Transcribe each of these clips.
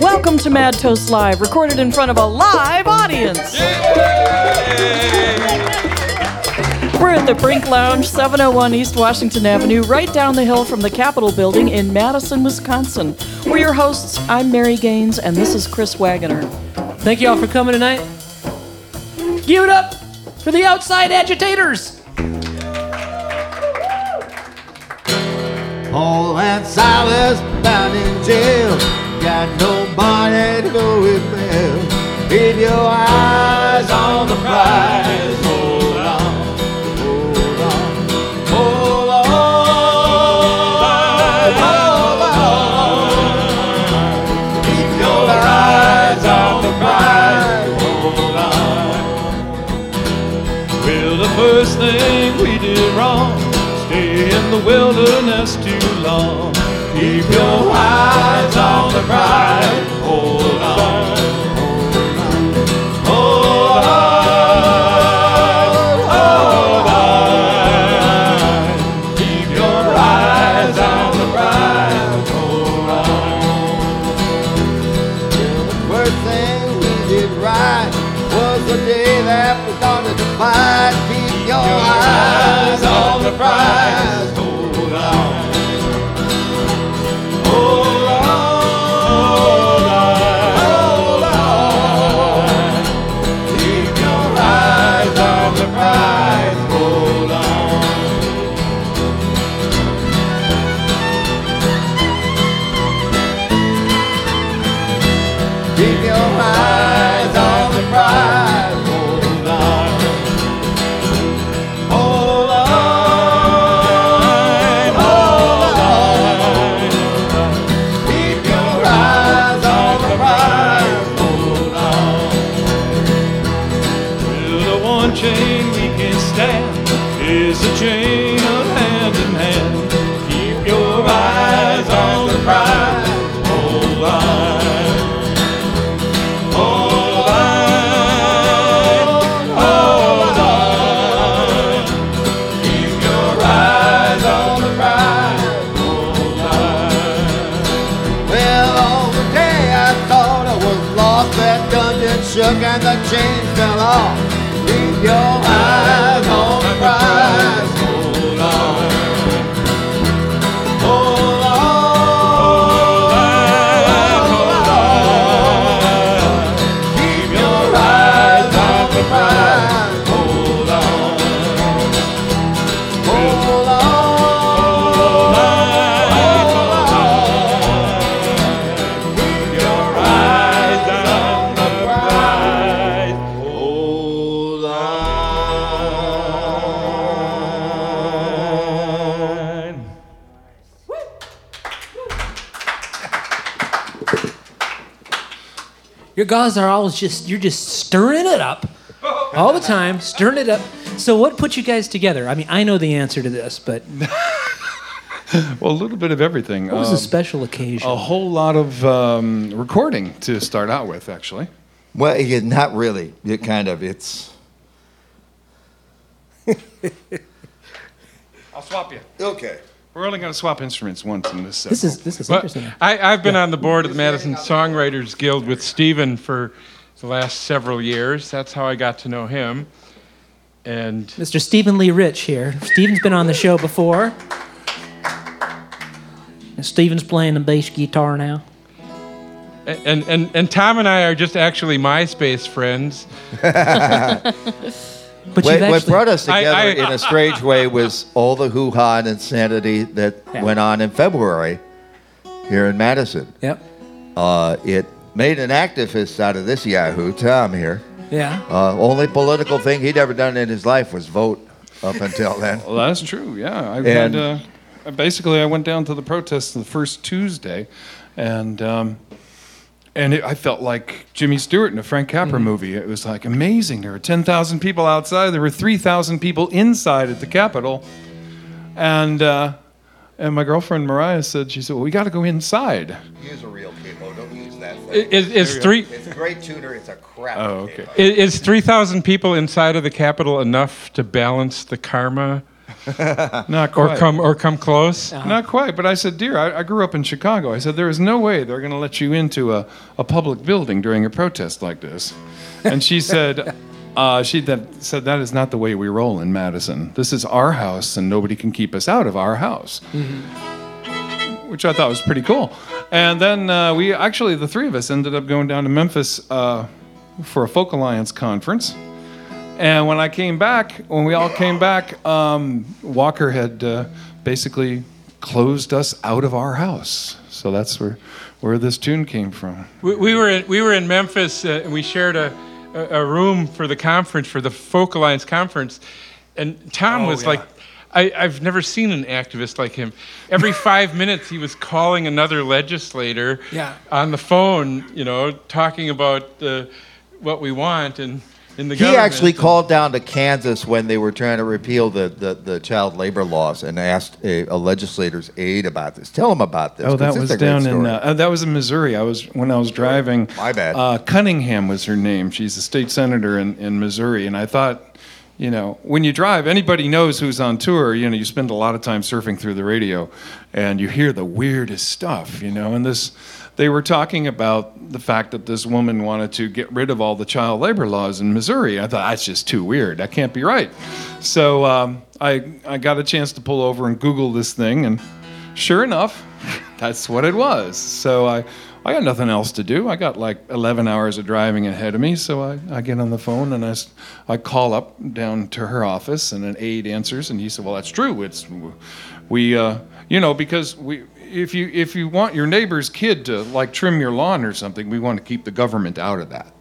Welcome to Mad Toast Live, recorded in front of a live audience. We're at the Brink Lounge, 701 East Washington Avenue, right down the hill from the Capitol building in Madison, Wisconsin. We're your hosts. I'm Mary Gaines, and this is Chris Wagoner. Thank you all for coming tonight. Give it up for the outside agitators. Paul and Silas down in jail. Got nobody to go with bail. Keep your eyes on the prize. Hold on, hold on, hold on, hold on. Keep your eyes on the prize. Hold on. Well, the first thing we did wrong, the wilderness too long. Keep your eyes on the prize. Your guys are always just you're just stirring it up all the time, stirring it up. So what put you guys together? I mean, I know the answer to this, but Well, a little bit of everything. what was Um, a special occasion? a whole lot of um, recording to start out with, actually. Well, yeah, not really. It kind of it's I'll swap you. okay. We're only going to swap instruments once in this. this segment. is this is Well, interesting. I, I've been on the board of the Madison Songwriters Guild with Stephen for the last several years. That's how I got to know him. And Mr. Stephen Lee Rich here. Stephen's been on the show before. And Stephen's playing the bass guitar now. and, and, and Tom and I are just actually MySpace friends. But What, you've what brought us I- together I- in a strange way was all the hoo ha and insanity that Yeah. went on in February here in Madison. Yep. Uh, it made an activist out of this Yahoo, Tom here. Yeah. Uh, only political thing he'd ever done in his life was vote up until then. Well, that's true. Yeah, I And- had, uh, basically I went down to the protests the first Tuesday, and um, and it, I felt like Jimmy Stewart in a Frank Capra movie. It was like amazing. There were ten thousand people outside. There were three thousand people inside at the Capitol, and uh, and my girlfriend Mariah said she said, "Well, we got to go inside." Use a real capo. Don't use that Is, is three It's a great tuner. It's a crap. Oh, okay. is, is three thousand people inside of the Capitol enough to balance the karma Not or come or come close. Not quite, but I said, Dear, I, I grew up in Chicago. I said, There is no way they're going to let you into a, a public building during a protest like this. And she said, uh, she that said, That is not the way we roll in Madison. This is our house, and nobody can keep us out of our house. Which I thought was pretty cool. And then uh, we actually, the three of us, ended up going down to Memphis uh, for a Folk Alliance conference. And when I came back, when we all came back, um, Walker had uh, basically closed us out of our house. So that's where, where this tune came from. We, we were in, we were in Memphis uh, and we shared a, a, a room for the conference for the Folk Alliance conference, and Tom was like. I, I've never seen an activist like him. Every five minutes, he was calling another legislator Yeah. on the phone, you know, talking about uh, what we want and in the He government. actually called down to Kansas when they were trying to repeal the, the, the child labor laws and asked a, a legislator's aide about this. Tell him about this. Oh, that was down in uh, that was in Missouri. I was when I was driving. My bad. Uh, Cunningham was her name. She's a state senator in, in Missouri, and I thought, you know, when you drive, anybody knows who's on tour. You know, you spend a lot of time surfing through the radio, and you hear the weirdest stuff. You know, and this. They were talking about the fact that this woman wanted to get rid of all the child labor laws in Missouri. I thought that's just too weird. That can't be right. So um, I I got a chance to pull over and Google this thing, and sure enough, that's what it was. So I, I got nothing else to do. I got like 11 hours of driving ahead of me. So I, I get on the phone and I, I call up down to her office, and an aide answers, and he said, "Well, that's true. It's we, uh, you know, because we." If you if you want your neighbor's kid to like trim your lawn or something, we want to keep the government out of that.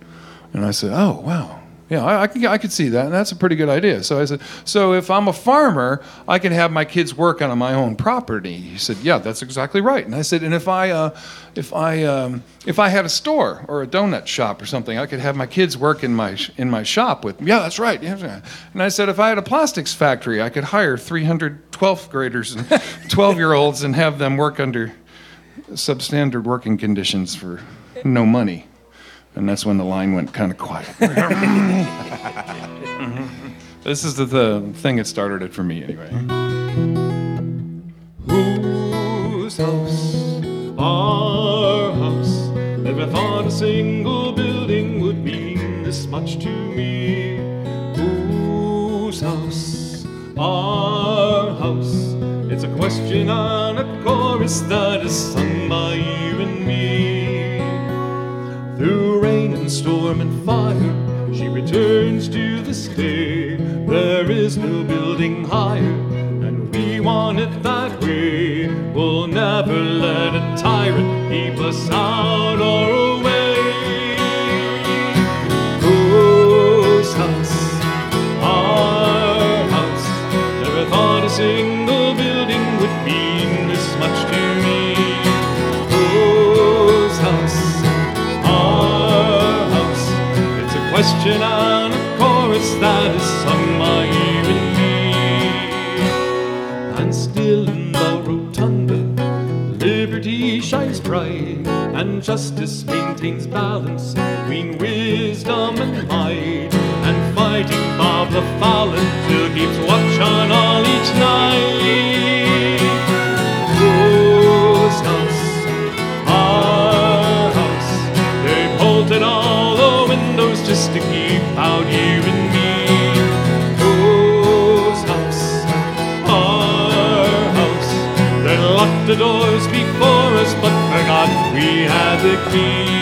And I said, "Oh, wow. Yeah, I, I, can, I could see that. And that's a pretty good idea." So I said, "So if I'm a farmer, I can have my kids work on my own property." He said, "Yeah, that's exactly right." And I said, "And if I, uh, if I, um, if I had a store or a donut shop or something, I could have my kids work in my in my shop with." Me. Yeah, that's right. Yeah. And I said, "If I had a plastics factory, I could hire 300 12th graders and 12 year olds and have them work under substandard working conditions for no money." And that's when the line went kind of quiet. Mm-hmm. this is the, the thing that started it for me, anyway. Mm-hmm. Whose house? Our house. Never thought a single building would mean this much to me. Whose house? Our house. It's a question on a chorus that is sung by you storm and fire, she returns to this day. There is no building higher, and we want it that way. We'll never let a tyrant keep us out or away. Justice maintains balance between wisdom and might. And fighting Bob La Follette still keeps watch on all each night. Whose house? Our house. They bolted all the windows just to keep out you and me. Whose house? Our house. They locked the doors but forgot we had the key.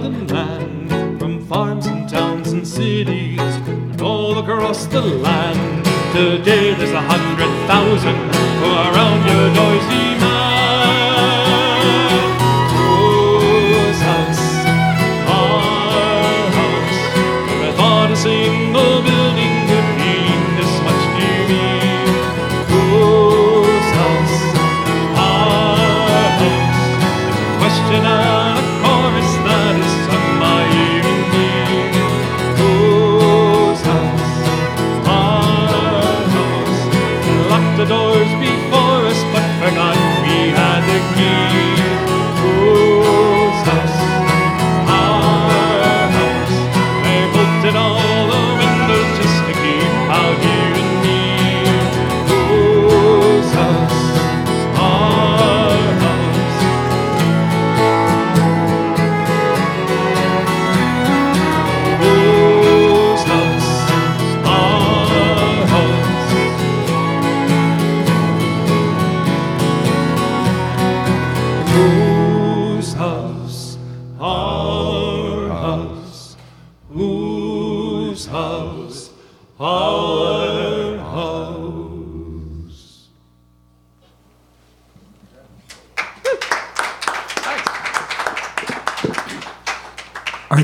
Woman, child, and man, from farms and towns and cities, and all across the land. Today there's a hundred thousand who are around your doors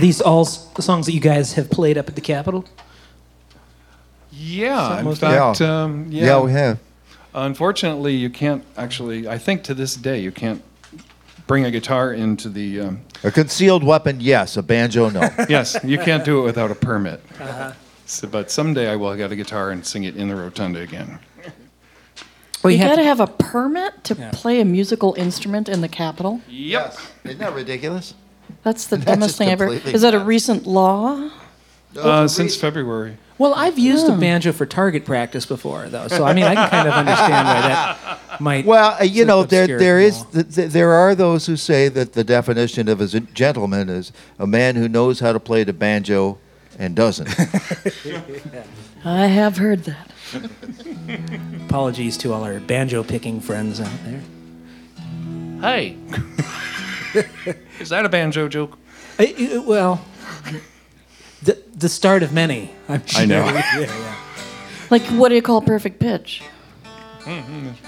these all s- songs that you guys have played up at the Capitol? Yeah, in fact, Yeah. um, yeah. Yeah, we have. Unfortunately, you can't actually. I think to this day, you can't bring a guitar into the. Um, A concealed weapon, yes. A banjo, no. yes, you can't do it without a permit. So, but someday I will get a guitar and sing it in the rotunda again. Well, You have got to to- have a permit to play a musical instrument in the Capitol. Yep. Isn't that ridiculous? That's the That's dumbest just thing ever. completely Is that a recent law? Uh, since February. Well, I've used a banjo for target practice before, though, so I mean, I can kind of understand why that might. Well, uh, you know, there obscure there it is all. th- th- there are those who say that the definition of a z- gentleman is a man who knows how to play the banjo and doesn't. I have heard that. Apologies to all our banjo picking friends out there. Hey. Is that a banjo joke? I- I- well, the the start of many. I'm I know. yeah, yeah. Like, what do you call perfect pitch?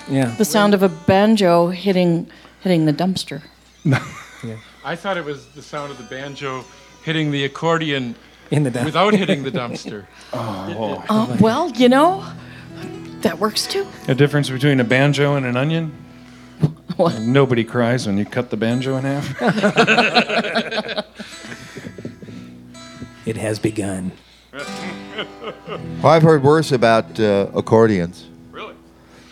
yeah. The sound of a banjo hitting hitting the dumpster. I thought it was the sound of the banjo hitting the accordion In the down. without hitting the dumpster. Uh, well, you know, that works too. A difference between a banjo and an onion? What? Nobody cries when you cut the banjo in half. It has begun. Well, I've heard worse about uh, accordions. Really?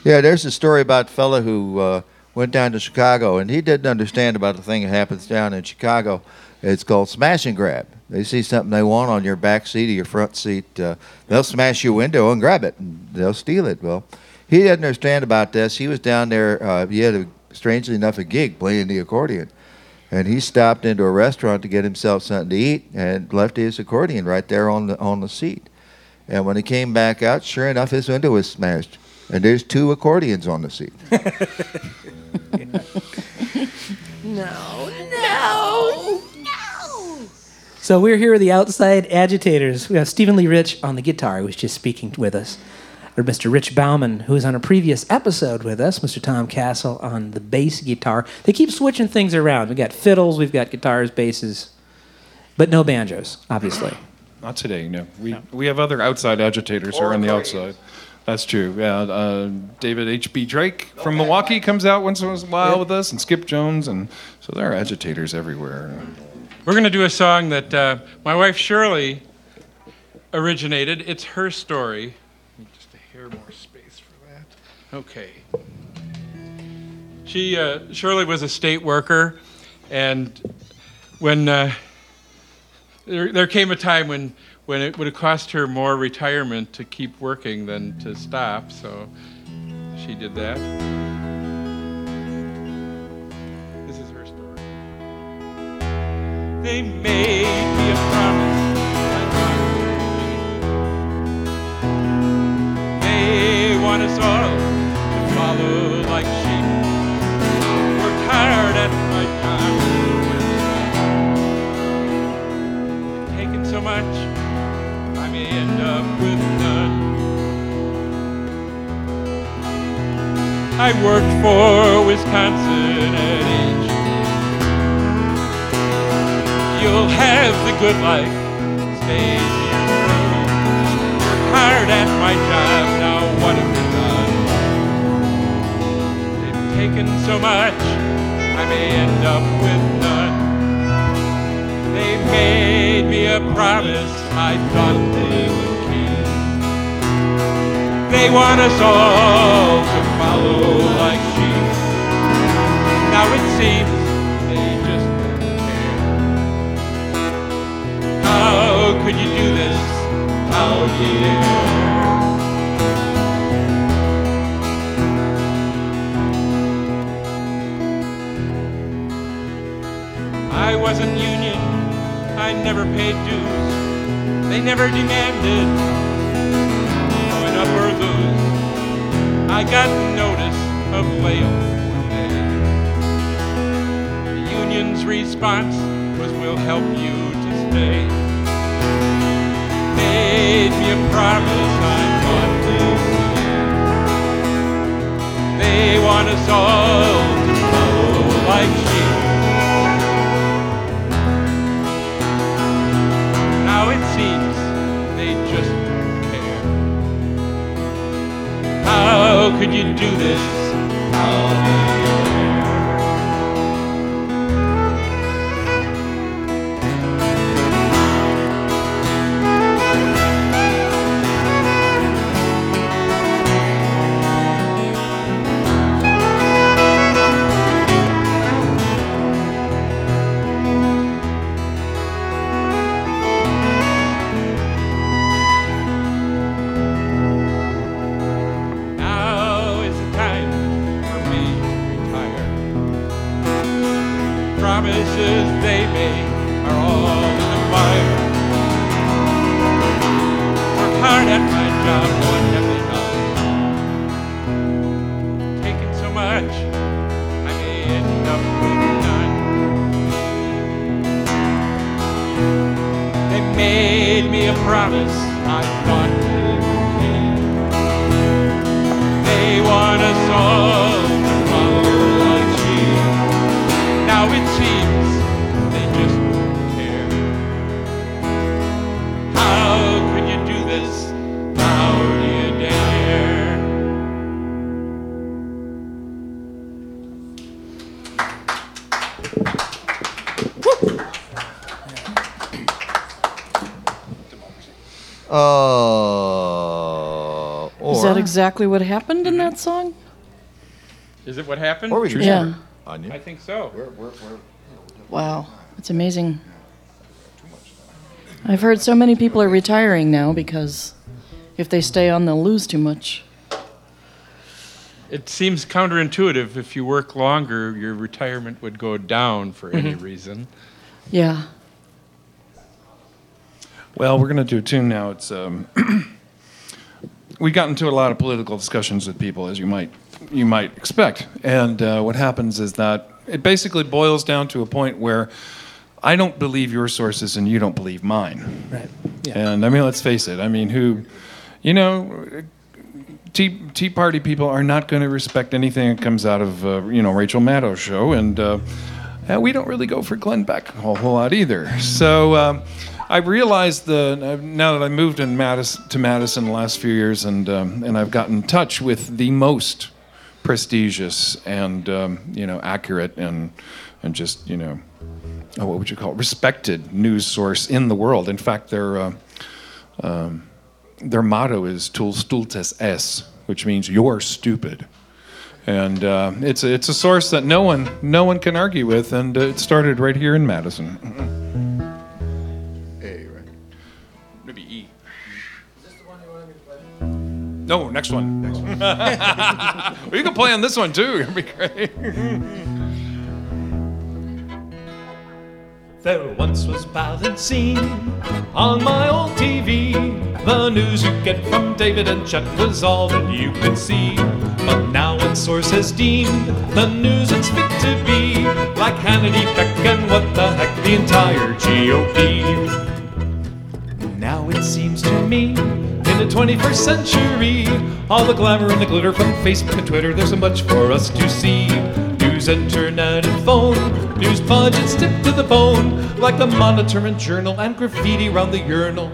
Yeah, there's a story about a fella who uh, went down to Chicago, and he didn't understand about the thing that happens down in Chicago. It's called smash and grab. They see something they want on your back seat or your front seat, uh, they'll smash your window and grab it, and they'll steal it. Well, he didn't understand about this. He was down there. Uh, he had, a, strangely enough, a gig playing the accordion. And he stopped into a restaurant to get himself something to eat and left his accordion right there on the on the seat. And when he came back out, sure enough, his window was smashed. And there's two accordions on the seat. No, no, no. So we're here with the outside agitators. We have Stephen Lee Rich on the guitar, who was just speaking with us. Or Mr. Rich Bauman, who was on a previous episode with us. Mr. Tom Kastle on the bass guitar. They keep switching things around. We've got fiddles, we've got guitars, basses, but no banjos, obviously. Not today, no. We, we have other outside agitators who are on the outside. That's true. Yeah, uh, David H.B. Drake from Milwaukee comes out once in a while with us, and Skip Jones, and so there are agitators everywhere. We're going to do a song that uh, my wife Shirley originated. It's her story. Just a hair more space for that. Okay. She uh, Shirley was a state worker, and when uh, there, there came a time when when it would have cost her more retirement to keep working than to stop, so she did that. This is her story. They made me a promise. They want us all follow like sheep. Worked hard at my job. Taking so much, I may end up with none. I worked for Wisconsin at age You'll have the good life. Stay here. Hard at my job. Now what taken so much. I may end up with none. They made me a promise. I thought they would keep. They want us all to follow like sheep. Now it seems they just don't care. How could you do this? How dare? Paid dues. They never demanded going up or lose. I got notice of layoff one day. The union's response was, "We'll help you to stay." Made me a promise I would. They want us all you do this? Much, I may end up with none. They made me a promise I exactly what happened in that song? Is it what happened? or we could Yeah. share onion. I think so. Wow, it's amazing. I've heard so many people are retiring now because if they stay on, they'll lose too much. It seems counterintuitive. If you work longer, your retirement would go down for any reason. Yeah. Well, we're going to do a tune now. It's um, we got into a lot of political discussions with people, as you might you might expect. And uh, what happens is that it basically boils down to a point where I don't believe your sources and you don't believe mine. Right. Yeah. And I mean, let's face it. I mean, who, you know, Tea, Tea Party people are not going to respect anything that comes out of, uh, you know, Rachel Maddow's show. And uh, we don't really go for Glenn Beck a whole, whole lot either. So um, I realized the, now that I moved in Madison, to Madison the last few years and, um, and I've gotten in touch with the most prestigious and, um, you know, accurate and, and just, you know, uh, what would you call it, respected news source in the world. In fact, their uh, um, their motto is "Tu stultus es," which means "You're stupid." And uh, it's a, it's a source that no one no one can argue with, and uh, it started right here in Madison. No, next one. Next one. well, you can play on this one too. It'd be great. There once was balancing on my old TV. The news you get from David and Chuck was all that you could see. But now one source has deemed the news it's fit to be like Hannity, Beck, and what the heck, the entire GOP. Now it seems to me, in the 21st century, all the glamour and the glitter from Facebook and Twitter, there's so much for us to see. News, internet, and phone, news budgets stick to the bone, like the monitor and journal and graffiti round the urinal.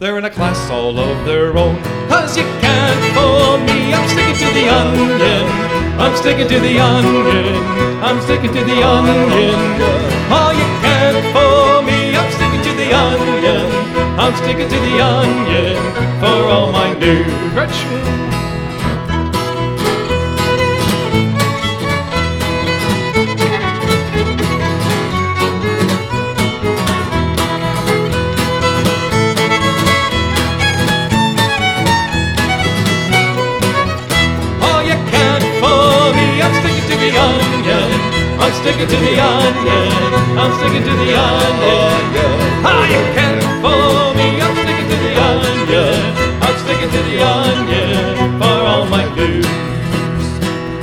They're in a class all of their own. Cause you can't fool me, I'm sticking to the onion. I'm sticking to the onion. I'm sticking to the onion. Oh, you can't fool me, I'm sticking to the onion. I'm sticking to the onion for all my onion. I'm sticking to the onion. I'm sticking to the onion. Oh, you can't fool Onion for all my news.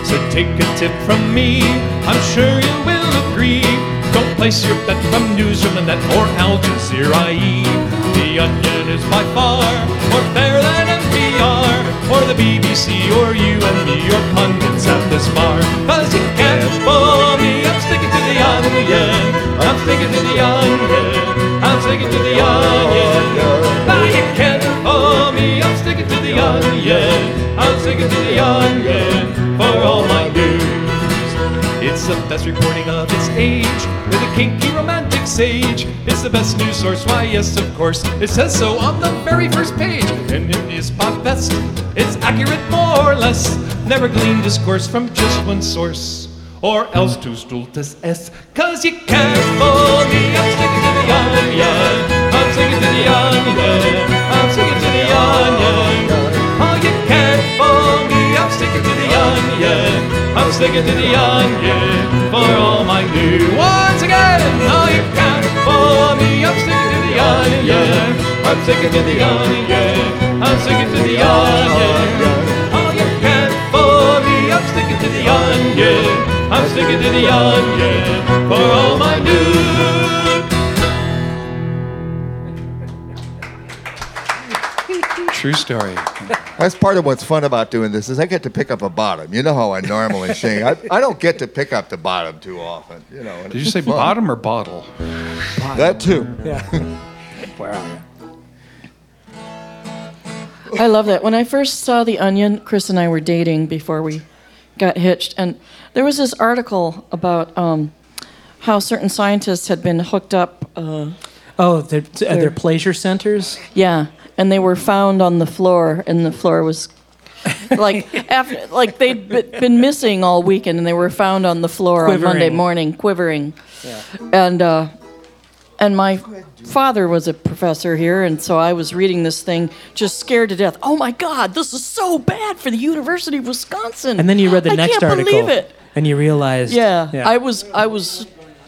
So take a tip from me. I'm sure you will agree. Don't place your bet from news from the net or Al Jazeera. The onion is by far more fair than NPR or the BBC or you and me or pundits at this bar. Cause you can't fool me. I'm sticking to the onion. I'm sticking to the onion. I'm sticking to the onion. Now you can't me. I'm sticking to the onion. I'm sticking to the onion for all my news. It's the best reporting of its age, with a kinky romantic sage. It's the best news source, why yes, of course. It says so on the very first page, and it is pop best. It's accurate more or less, never glean discourse from just one source. Or else tu stultus es, cause you can't fool me. I'm sticking to the onion. I'm sticking to the onion. I'm sticking onion. Oh, you can't fool me. I'm sticking to the onion. I'm sticking to the onion for all my new. Once again. All you can for me, I'm sticking to the onion. I'm sticking to the onion. I'm sticking to the onion. All you can for me, I'm sticking to the onion. I'm sticking to the onion for all my news. True story. That's part of what's fun about doing this is I get to pick up a bottom. You know how I normally sing. I, I don't get to pick up the bottom too often. You know. Did you say fun. bottom or bottle? That too. Yeah. Where are you? I love that. When I first saw The Onion, Chris and I were dating before we got hitched, and there was this article about um, how certain scientists had been hooked up. Uh, Oh, they're, uh, they're pleasure centers. yeah, and they were found on the floor, and the floor was like after like they'd be- been missing all weekend, and they were found on the floor on Monday morning, quivering. yeah. And uh, and my father was a professor here, and so I was reading this thing, just scared to death. Oh my God, this is so bad for the University of Wisconsin. And then you read the I next article. And you realized. Yeah, I was, I was,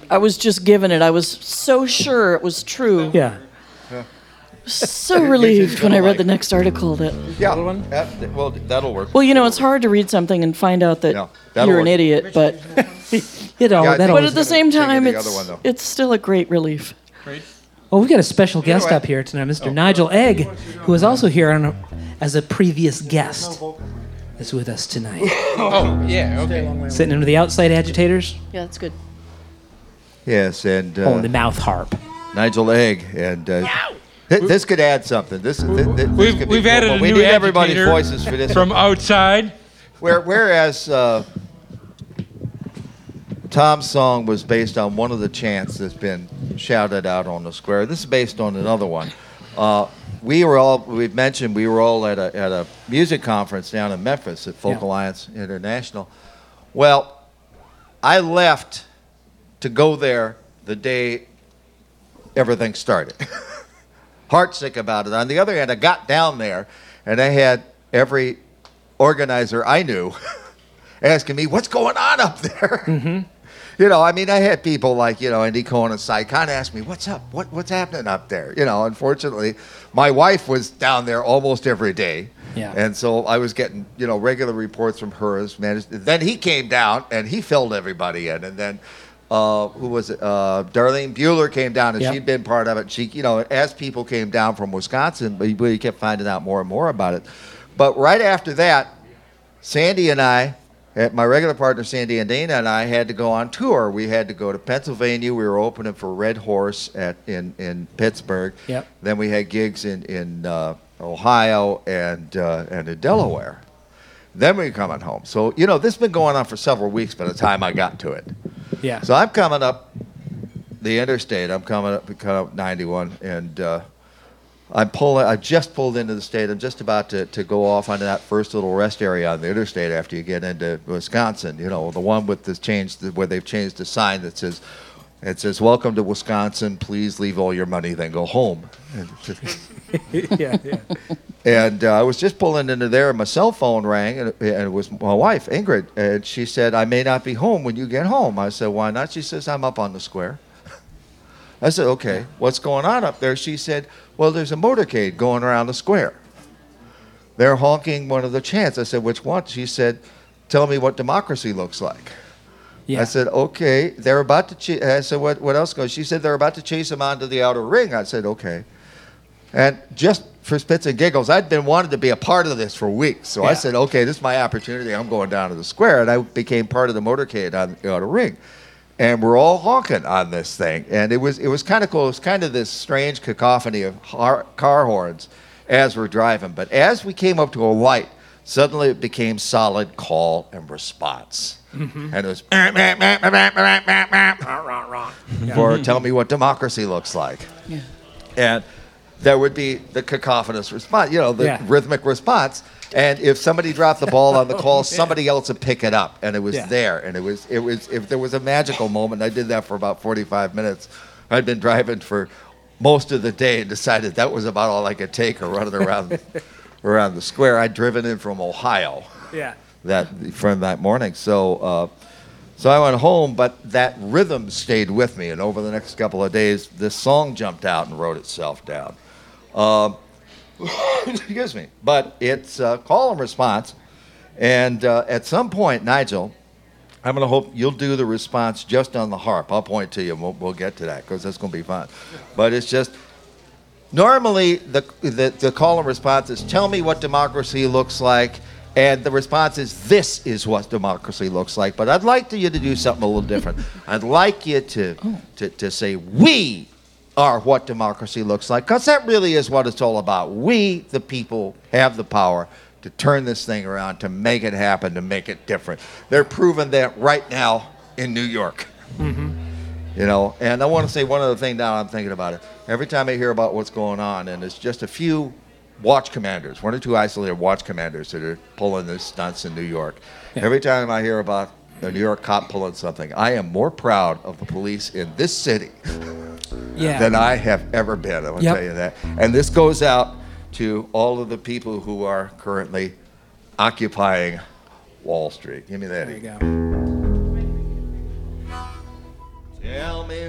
I was just given it. I was so sure it was true. Yeah. So relieved when I read the next article that. Yeah. That, well, that'll work. Well, you know, it's hard to read something and find out that Yeah, that'll you're an work. idiot, but You know, Yeah, I that think- but always, at the same Think of time, the it's other one, though. it's still a great relief. well, we've got a special guest up here tonight, Mr. Nigel Egg, who is also here on a, as a previous guest. Is with us tonight. Oh, yeah, okay. Sitting under the outside agitators. Yeah, that's good. Yes, and Oh, uh, and the mouth harp. Nigel Egg, and uh, th- this could add something. This, th- th- this We've, could be we've cool, added a we new need everybody's voices for this. from outside. Where, whereas uh, Tom's song was based on one of the chants that's been shouted out on the square. This is based on another one. Uh, we were all, we've mentioned, we were all at a, at a music conference down in Memphis at Folk Yeah. Alliance International. Well, I left to go there the day everything started. Heartsick about it. On the other hand, I got down there and I had every organizer I knew asking me, what's going on up there? Mm-hmm. You know, I mean, I had people like, you know, Andy Cohen and Khan ask me, what's up? What, what's happening up there? You know, unfortunately, my wife was down there almost every day. Yeah. And so I was getting, you know, regular reports from her as managed. Then he came down and he filled everybody in. And then, uh, who was it? Uh, Darlene Bueller came down and Yep. she'd been part of it. She, you know, as people came down from Wisconsin, we, we kept finding out more and more about it. But right after that, Sandy and I, my regular partner Sandy and Dana and I had to go on tour. We had to go to Pennsylvania. We were opening for Red Horse at in in Pittsburgh. Yep. Then we had gigs in in uh, Ohio and uh, and in Delaware. Then we were coming home. So you know this has been going on for several weeks by the time I got to it. Yeah. So I'm coming up the interstate. I'm coming up, coming up 91, and uh, I'm pulling. I just pulled into the state. I'm just about to, to go off onto that first little rest area on the interstate after you get into Wisconsin. You know, the one with the change where they've changed the sign that says. It says, "Welcome to Wisconsin. Please leave all your money, then go home." And yeah, yeah. and uh, I was just pulling into there, and my cell phone rang, and, and it was my wife, Ingrid, and she said, "I may not be home when you get home." I said, "Why not?" She says, "I'm up on the square." I said, "Okay, what's going on up there?" She said, "Well, there's a motorcade going around the square. They're honking one of the chants." I said, "Which one?" She said, "Tell me what democracy looks like." Yeah. I said, okay. They're about to. Ch-. I said, what? What else goes? She said they're about to chase him onto the outer ring. I said, okay. And just for spits and giggles, I'd been wanting to be a part of this for weeks. So I said, okay, this is my opportunity. I'm going down to the square, and I became part of the motorcade on the outer ring. And we're all honking on this thing, and it was it was kind of cool. It was kind of this strange cacophony of har- car horns as we're driving. But as we came up to a light, suddenly it became solid call and response, Mm-hmm. and it was for tell me what democracy looks like. And there would be the cacophonous response, you know, the Yeah. rhythmic response. And if somebody dropped the ball on the call, somebody else would pick it up, and it was Yeah. there. And it was, it was, if there was a magical moment, I did that for about 45 minutes. I'd been driving for most of the day and decided that was about all I could take, or running around, around the square. I'd driven in from Ohio Yeah. That from that morning. So, uh, So I went home, but that rhythm stayed with me. And over the next couple of days, this song jumped out and wrote itself down. Um, excuse me. But it's uh, call and response. And uh, at some point, Nigel, I'm going to hope you'll do the response just on the harp. I'll point to you and we'll, we'll get to that because that's going to be fun. But it's just normally the, the, the call and response is tell me what democracy looks like. And the response is, this is what democracy looks like. But I'd like to, you to do something a little different. I'd like you to, oh. to, to say, we are what democracy looks like. Because that really is what it's all about. We, the people, have the power to turn this thing around, to make it happen, to make it different. They're proving that right now in New York. Mm-hmm. You know, and I want to say one other thing now I'm thinking about it. Every time I hear about what's going on, and it's just a few watch commanders, one or two isolated watch commanders that are pulling the stunts in New York. Every time I hear about a New York cop pulling something, I am more proud of the police in this city Yeah. than I have ever been. I will Yep. tell you that. And this goes out to all of the people who are currently occupying Wall Street. Give me that. there you go.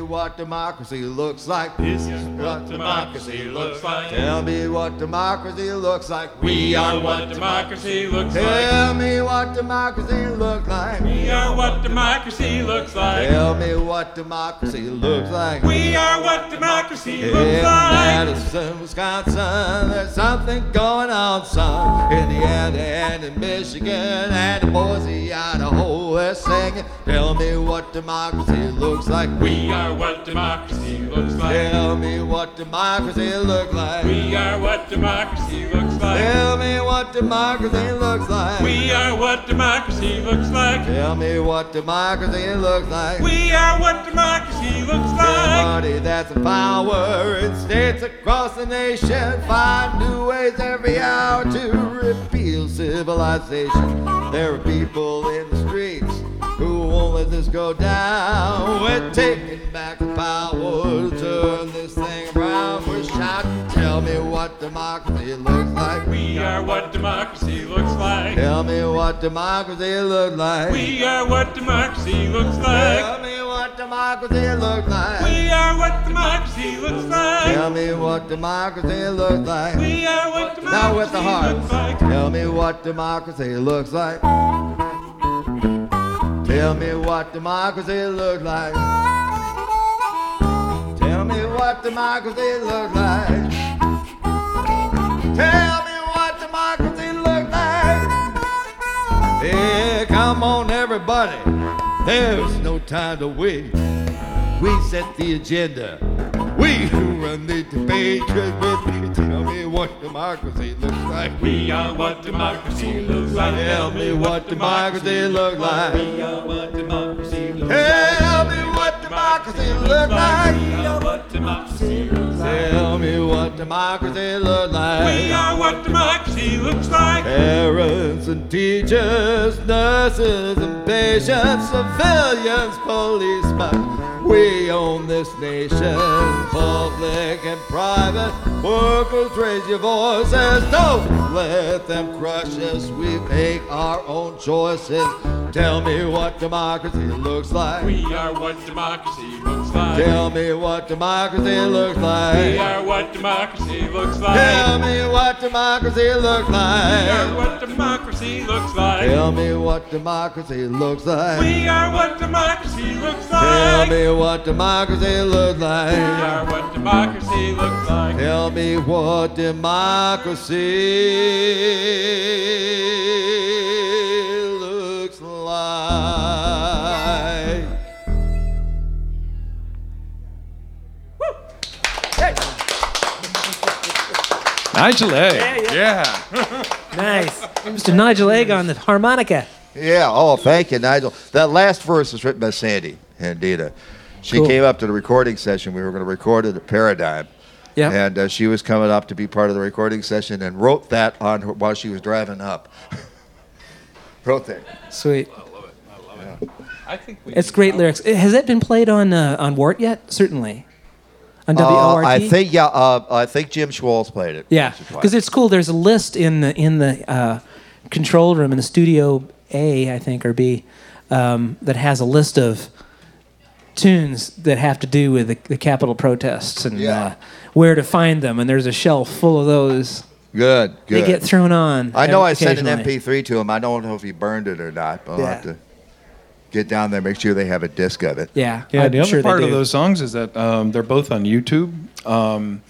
What democracy looks like. This is what democracy looks like. Tell me what democracy looks like. We are what democracy looks like. Tell me what democracy looks like. We are what democracy looks like. Tell me what democracy looks like. We are what democracy looks like. In Madison, Wisconsin, there's something going on, son. Indiana and in Michigan and in Boise, Idaho, they're singing. Tell me what democracy looks like. We are what democracy looks like. Tell me what democracy looks like. We are what democracy looks like. Tell me what democracy looks like. We are what democracy looks like. Tell me what democracy looks like. We are what democracy looks like. Everybody that's in power in states across the nation find new ways every hour to repeal civilization. There are people in the streets who won't let this go down. We're taking back the power to turn this thing around. We're shouting, tell me what democracy looks like. We are what democracy looks like. Tell me what democracy looks like. We are what democracy looks like. Tell me what democracy looks like. We are what democracy looks like. Tell me what democracy looks like. We are what democracy Now with the heart. looks like. Tell me what democracy looks like. Tell me what democracy looks like. Tell me what democracy looks like. Tell me what democracy looks like. Yeah, come on, everybody. There's no time to wait. We set the agenda. We who run the debate. Me, tell me what democracy looks like. We are what democracy looks like. Tell me what democracy looks like. We are what democracy looks like. Tell me what democracy looks like. We are what democracy looks like. Tell me what democracy looks We are what democracy looks like. Parents and teachers, nurses and patients, civilians, policemen. We own this nation, public and private. Workers, raise your voices. Don't let them crush us. We make our own choices. Tell me what democracy looks like. We are what democracy looks like. Tell me what democracy looks like. We are what democracy looks like. Tell me what democracy looks like. We are what democracy looks like. Tell me what democracy looks like. We are what democracy looks like. Tell me what democracy looks like. We like. are what democracy looks like. Tell me what democracy looks like. Nigel A. Yeah. Nice. Mr. Nigel Egg on the harmonica. Yeah, oh, thank you, Nigel. That last verse was written by Sandy Andita. She Cool. came up to the recording session. We were going to record it at Paradigm. Yeah. And uh, she was coming up to be part of the recording session and wrote that on her, while she was driving up. wrote that. Sweet. I love it. I love yeah. it. I think we It's great lyrics. Uh, Has that been played on uh, on WORT yet? Certainly. On Uh, WORT? I think yeah. Uh, I think Jim Schwaltz played it. Yeah, once or twice. because it's cool. There's a list in the in the uh, control room in the studio A, I think, or B, um, that has a list of tunes that have to do with the, the Capitol protests and Yeah. uh, where to find them. And there's a shelf full of those. Good, good. They get thrown on. I know I sent an. MP3 to him. I don't know if he burned it or not, but I'll have to get down there, make sure they have a disc of it. Yeah, Yeah, I'm the other sure part of those songs is that um, they're both on YouTube. Um,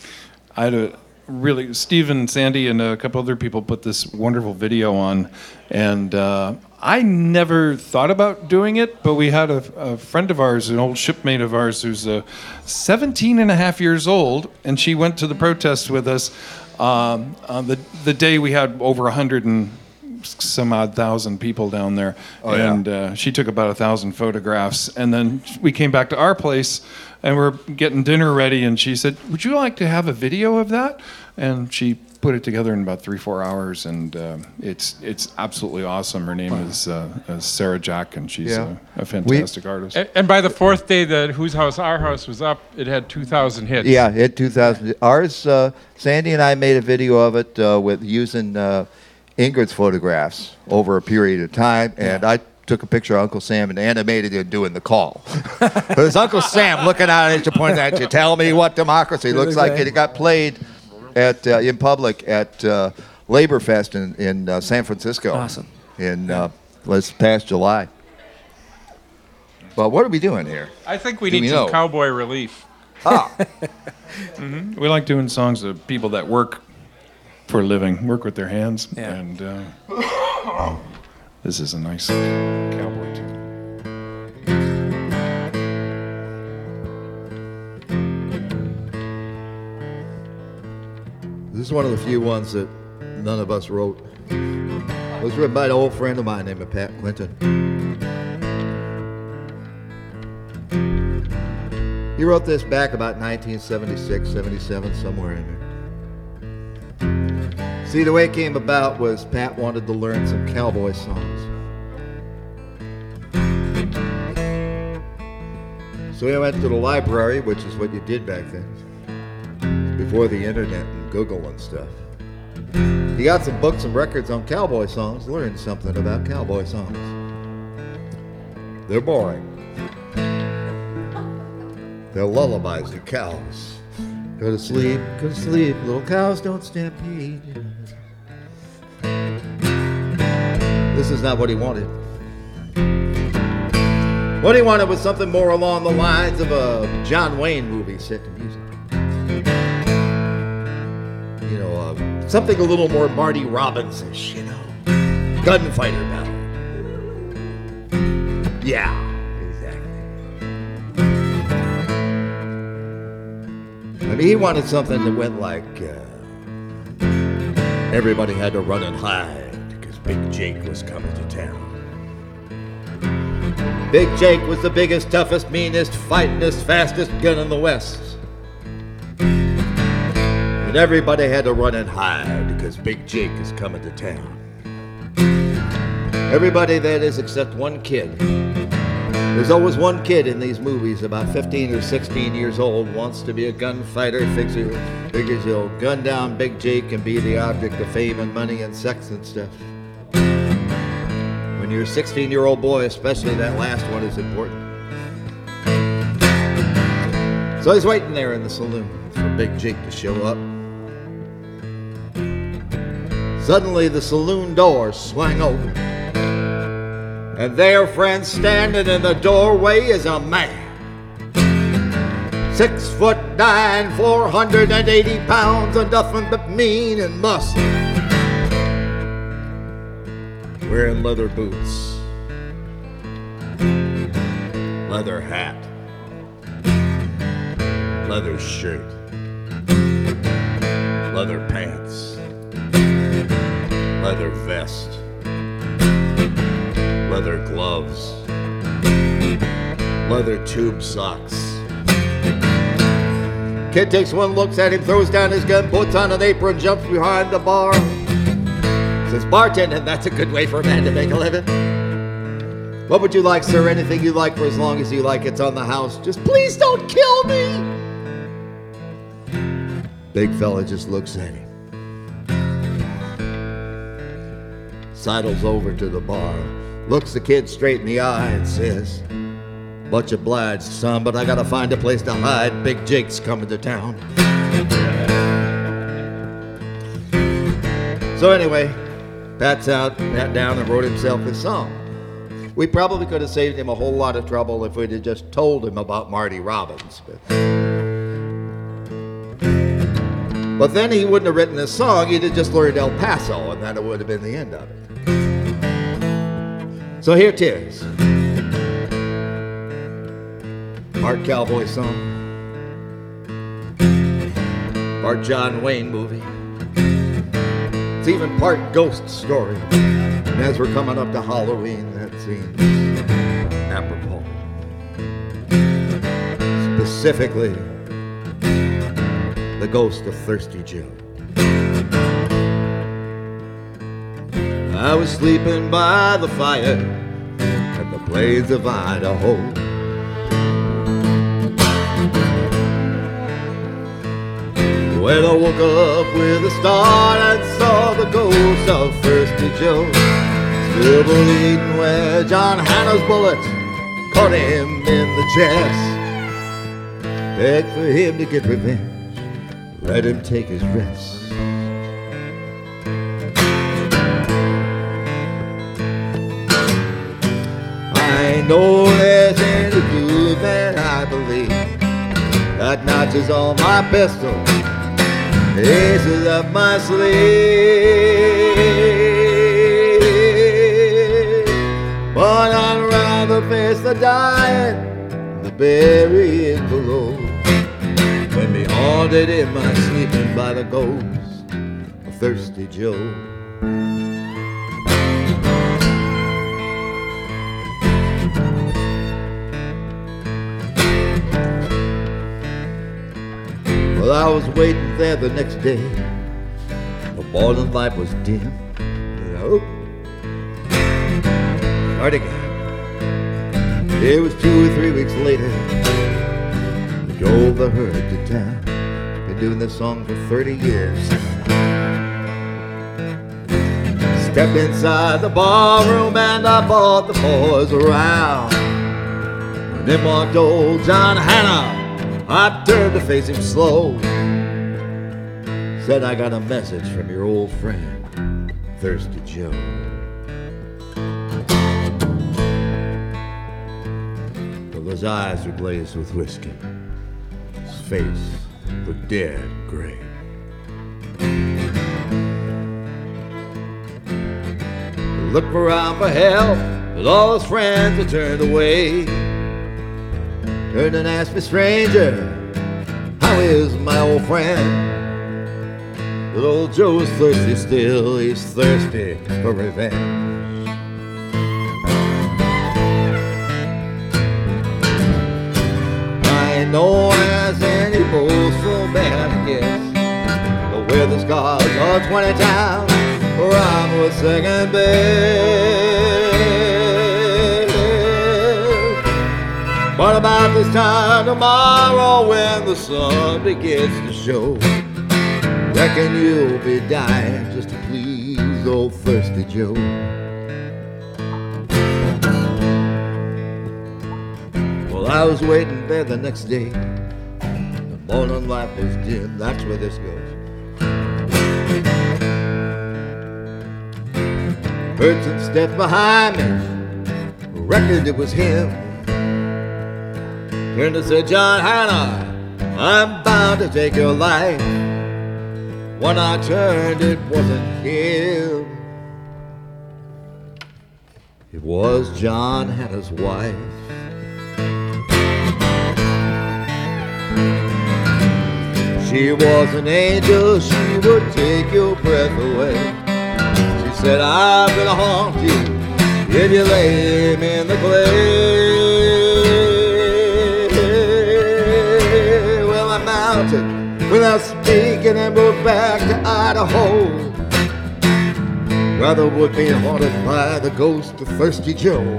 I had a really Stephen, Sandy, and a couple other people put this wonderful video on, and uh, I never thought about doing it, but we had a, a friend of ours, an old shipmate of ours, who's uh, 17 and a half years old, and she went to the protest with us um, on the the day we had over 100 and some odd thousand people down there, Oh, yeah. and uh, she took about a thousand photographs. And then we came back to our place, and we're getting dinner ready. And she said, "Would you like to have a video of that?" And she put it together in about three four hours, and uh, it's it's absolutely awesome. Her name is uh, uh, Sarah Jack, and she's Yeah. a, a fantastic artist. And, and by the fourth day that Whose House Our House was up, it had 2,000 hits. Yeah, it had 2000. Ours, uh, Sandy and I made a video of it uh, with using uh, Ingrid's photographs over a period of time, and I took a picture of Uncle Sam and animated him doing the call. it was Uncle Sam looking out at you, pointing at you, tell me what democracy looks like. And it got played at uh, in public at uh, Labor Fest in, in uh, San Francisco. Awesome. In uh, this past July. But what are we doing here? I think we Do need we some know? cowboy relief. Ah, we like doing songs of people that work for a living, work with their hands, Yeah. and uh, this is a nice cowboy tune. This is one of the few ones that none of us wrote. It was written by an old friend of mine named Pat Clinton. He wrote this back about 1976, 77, somewhere in there. See, the way it came about was Pat wanted to learn some cowboy songs. So he went to the library, which is what you did back then before the internet Google and stuff. He got some books and records on cowboy songs, learned something about cowboy songs. They're boring. They're lullabies to cows. Go to sleep, go to sleep, little cows don't stampede. This is not what he wanted. What he wanted was something more along the lines of a John Wayne movie set you know, uh, something a little more Marty Robbins-ish, you know, gunfighter ballad. Yeah, exactly. I mean, he wanted something that went like, uh, everybody had to run and hide because Big Jake was coming to town. Big Jake was the biggest, toughest, meanest, fightingest, fastest gun in the West. And everybody had to run and hide because Big Jake is coming to town. Everybody, that is, except one kid. There's always one kid in these movies, about 15 or 16 years old, wants to be a gunfighter, figures, figures he'll gun down Big Jake and be the object of fame and money and sex and stuff. When you're a 16 year old boy, especially that last one is important. So he's waiting there in the saloon for Big Jake to show up. Suddenly, the saloon door swung open. And there, friends, standing in the doorway is a man. Six foot nine, 480 pounds, and nothing but mean and muscle. Wearing leather boots, leather hat, leather shirt, leather pants, leather vest, leather gloves, leather tube socks. Kid takes one, looks at him, throws down his gun, puts on an apron, jumps behind the bar. Says, bartending, that's a good way for a man to make a living. What would you like, sir? Anything you like for as long as you like. It's on the house. Just please don't kill me. Big fella just looks at him. Sidles over to the bar, looks the kid straight in the eye and says, Much obliged, son, but I gotta find a place to hide. Big Jake's coming to town. So anyway, Pat's out, sat down and wrote himself this song. We probably could have saved him a whole lot of trouble if we'd have just told him about Marty Robbins. But, but then he wouldn't have written this song, he'd have just learned El Paso, and that would have been the end of it. So here it is. Part cowboy song, part John Wayne movie. It's even part ghost story. And as we're coming up to Halloween, that seems apropos. Specifically, the ghost of Thirsty Joe. I was sleeping by the fire at the plains of Idaho. When I woke up with a start and saw the ghost of Thirsty Joe Still bleeding where John Hanna's bullet caught him in the chest Begged for him to get revenge, let him take his rest I know there's any good man I believe that notches on my pistol aces up my sleeve. But I'd rather face the dying, the burying below, than be haunted in my sleeping by the ghost of Thirsty Joe. Well, I was waiting there the next day. The morning light was dim. And I. Start again. It was two or three weeks later. I drove the herd to town. Been doing this song for 30 years. Stepped inside the barroom and I bought the boys around. And then walked old John Hanna. I turned to face him slow. Said, I got a message from your old friend, Thirsty Joe. Well, his eyes were glazed with whiskey. His face was dead gray. Looked around for help, but all his friends had turned away. Turned and asked me, stranger, how is my old friend? But old is thirsty still, he's thirsty for revenge. Man I guess, but the scars are 20 times, I'm with second. What about this time tomorrow when the sun begins to show? Reckon you'll be dying just to please old thirsty Joe. Well, I was waiting there the next day. The morning light was dim. That's where this goes. Heard some steps behind me. Reckoned it was him. And said, John Hanna, I'm bound to take your life. When I turned, it wasn't him. It was John Hanna's wife. She was an angel, she would take your breath away. She said, I'm gonna haunt you if you lay him in the clay. Without speaking and moved back to Idaho. Rather would be haunted by the ghost of Thirsty Joe.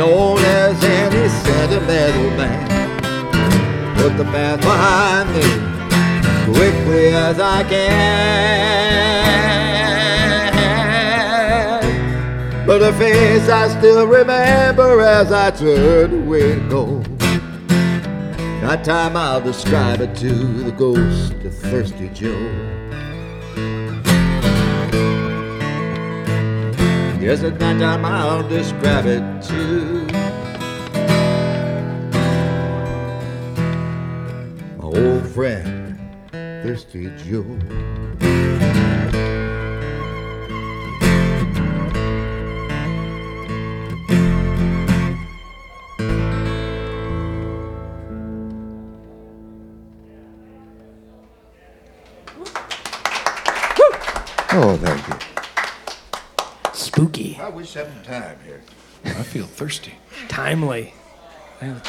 Known as any sentimental man. Put the past behind me quickly as I can. But a face I still remember as I turn away to go. That time I'll describe it to the ghost of Thirsty Joe. Yes, at that time I'll describe it to my old friend, Thirsty Joe. Oh, thank you. Spooky, I wish having time here. I feel thirsty. timely. Well,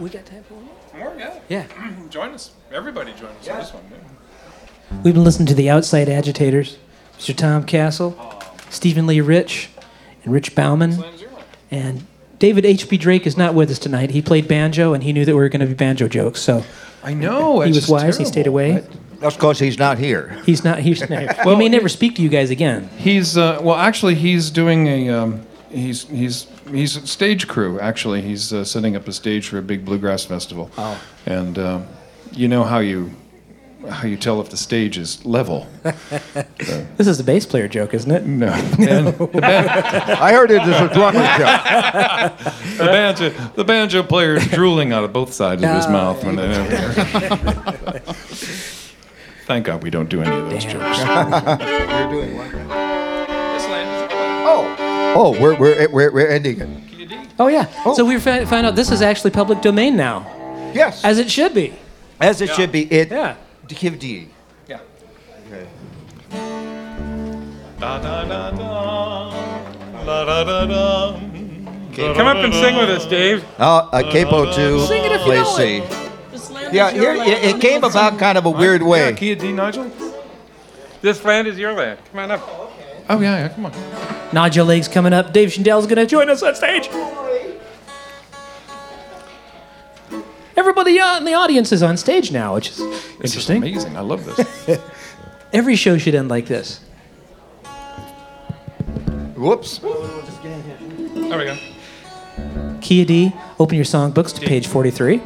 We got time for one more? More, yeah. Yeah. Join us. Everybody join us on this one. We've been listening to the Outside Agitators, Mr. Tom Kastle, Stephen Lee Rich, and Rich Bauman. And David H.B. Drake is not with us tonight. He played banjo, and he knew that we were going to be banjo jokes, so I know. he was just wise. He stayed terrible. away. That's because he's not here. He's not. He's. not Well, he may never speak to you guys again. He's uh, well, actually, he's doing a. Um, he's he's he's a stage crew. Actually, he's uh, setting up a stage for a big bluegrass festival. Oh. And uh, you know how you how you tell if the stage is level. This is a bass player joke, isn't it? No. And the, ban- I heard it as a drummer joke. the banjo the banjo player is drooling out of both sides of his mouth when they. Thank God we don't do any of those jokes. You're doing what? Oh, oh, we're we're we're, we're ending it. Oh yeah. So we fi- found out this is actually public domain now, Yes, as it should be. as it should be. It. Yeah. Give D. Yeah. Okay. Da da da da. La da da da. Come up and sing with us, Dave. Uh, uh, capo two, Sing it if you play know C. it. This Yeah, is your here land. it, it came about kind of a weird way. key of D, Nigel. This land is your land. Come on up. Oh yeah, yeah. Come on. Nigel Lake's coming up. Dave Schindell's going to join us on stage. Everybody uh, in the audience is on stage now, which is This is interesting. amazing. I love this. Every show should end like this. Whoops. There we go. Key of D, open your songbooks to page 43.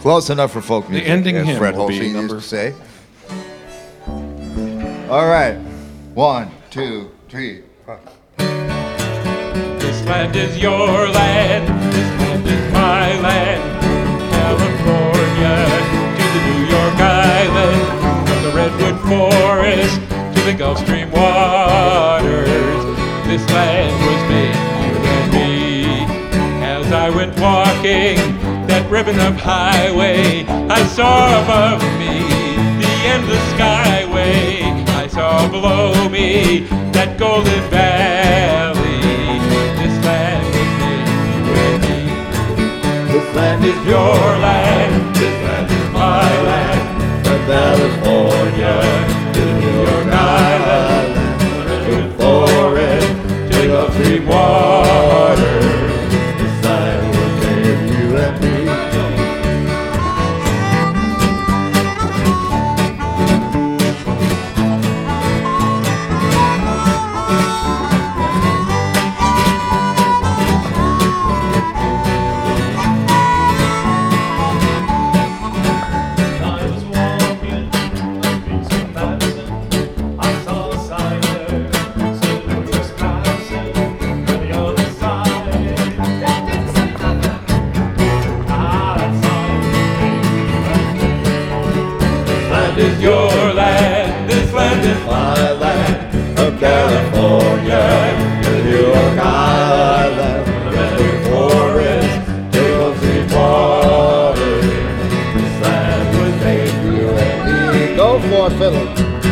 Close enough for folk music. The ending as hymn Fred will be Holstein used number- to say. All right. One, two, three. four. This land is your land. This land ribbon of highway, I saw above me the endless skyway. I saw below me that golden valley. This land was made for and me. This land is your land. This land is my land. From California to New York Island, redwood forest to the Gulf Stream water. And me. Go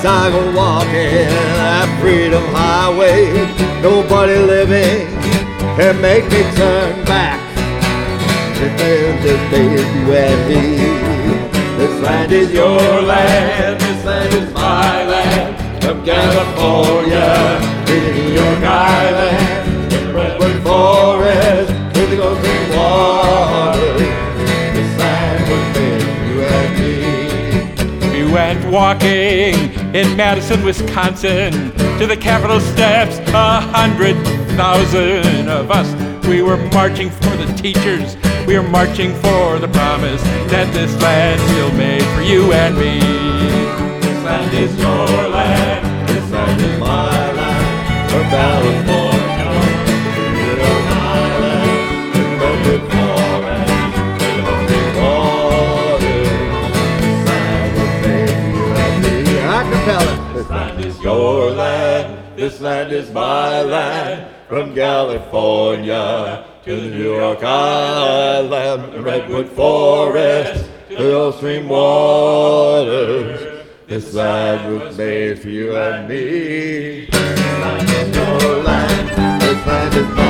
as I go walking that freedom highway. Nobody living can make me turn back. If there's just you and me. This land is your land, this land is my land. From California to New York Island, in Redwood Forest, to the Golden Water. This walking in Madison, Wisconsin, to the Capitol steps. A hundred thousand of us. We were marching for the teachers. We were marching for the promise that this land will made for you and me. This land is your land, this land is my land. From California this land is my land. From California to the New York Island, the Redwood Forest, to the Gulf Stream waters. This land was made for you and me. This land is your land, this land is my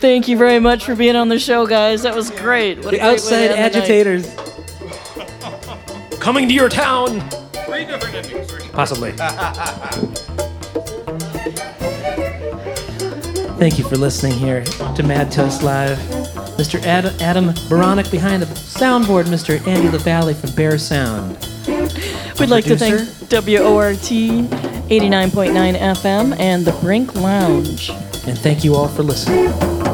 Thank you very much for being on the show, guys. That was great. What The great outside end the agitators. Coming to your town. Possibly. Thank you for listening here to Mad Toast Live. Mr. Adam, Adam Baronic behind the soundboard, Mr. Andy LaValle from Bear Sound. We'd like to thank WORT 89.9 FM and the Brink Lounge. And thank you all for listening.